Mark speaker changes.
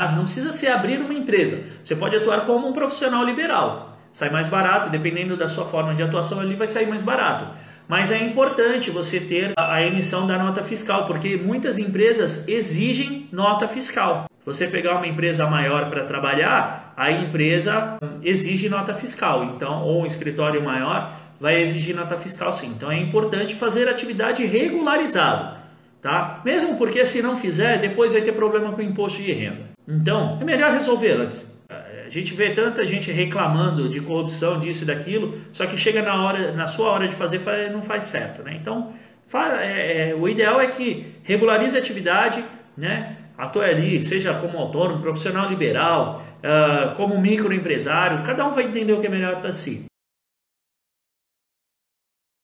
Speaker 1: Não precisa ser abrir uma empresa. Você pode atuar como um profissional liberal. Sai mais barato, dependendo da sua forma de atuação ali, vai sair mais barato. Mas é importante você ter a emissão da nota fiscal, porque muitas empresas exigem nota fiscal. Você pegar uma empresa maior para trabalhar, a empresa exige nota fiscal. Então, ou um escritório maior vai exigir nota fiscal sim. Então é importante fazer atividade regularizada, tá? Mesmo porque se não fizer, depois vai ter problema com o imposto de renda. Então, é melhor resolver antes. A gente vê tanta gente reclamando de corrupção, disso e daquilo, só que chega na hora, na sua hora de fazer, não faz certo, né? Então, é, é, o ideal é que regularize a atividade, né? Atue ali, seja como autônomo, profissional liberal, uh, como microempresário, cada um vai entender o que é melhor para si.